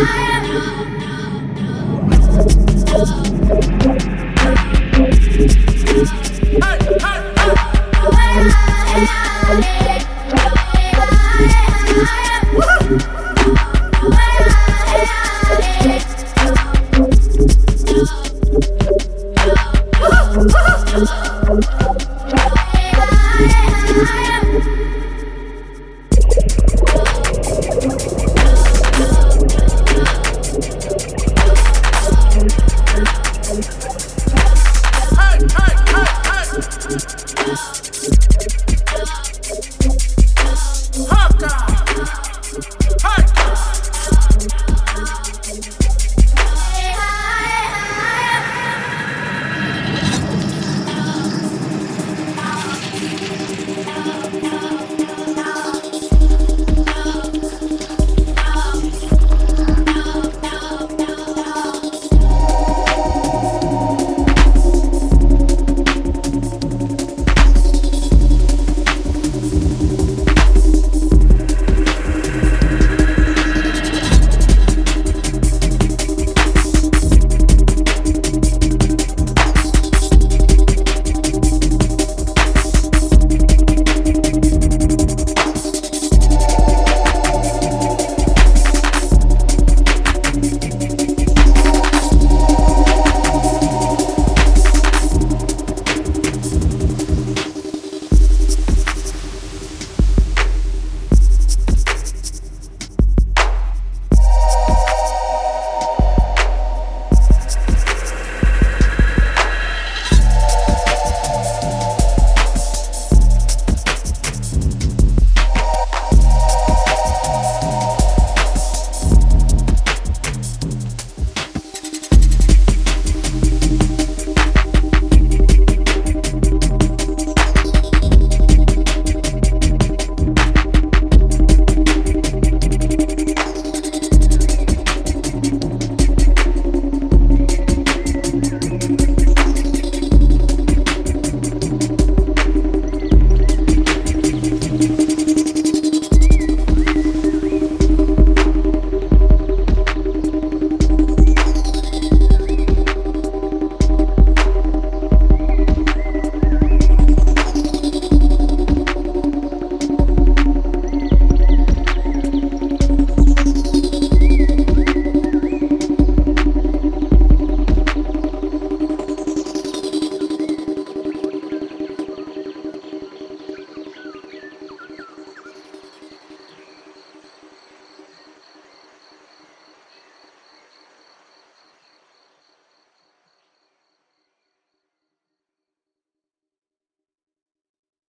Haka. this, this.